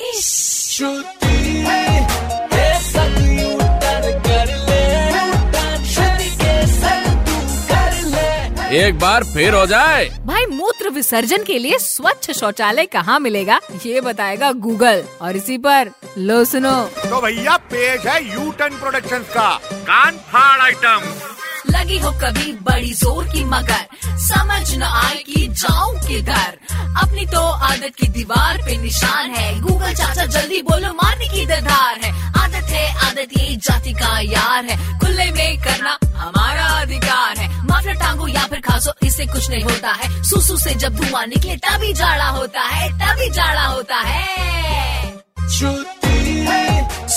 एक बार फिर हो जाए। भाई मूत्र विसर्जन के लिए स्वच्छ शौचालय कहाँ मिलेगा? ये बताएगा गूगल। और इसी पर लो सुनो। तो भैया पेश है यू टर्न प्रोडक्शन का। कान फाड़ आइटम लगी हो कभी बड़ी ज़ोर की मगर समझ न आए कि जाऊँ किधर। अपनी तो आदत की दीवार पे निशान है। गूगल चाचा, जल्दी बोलो, मारने की दरदार है। आदत है, आदत ये जाति का यार है। खुले में करना हमारा अधिकार है। माफिया टांगो या फिर खासो, इससे कुछ नहीं होता है। सुसु से जब धुआँ निकले, तभी जाड़ा होता है, तभी जाड़ा होता है।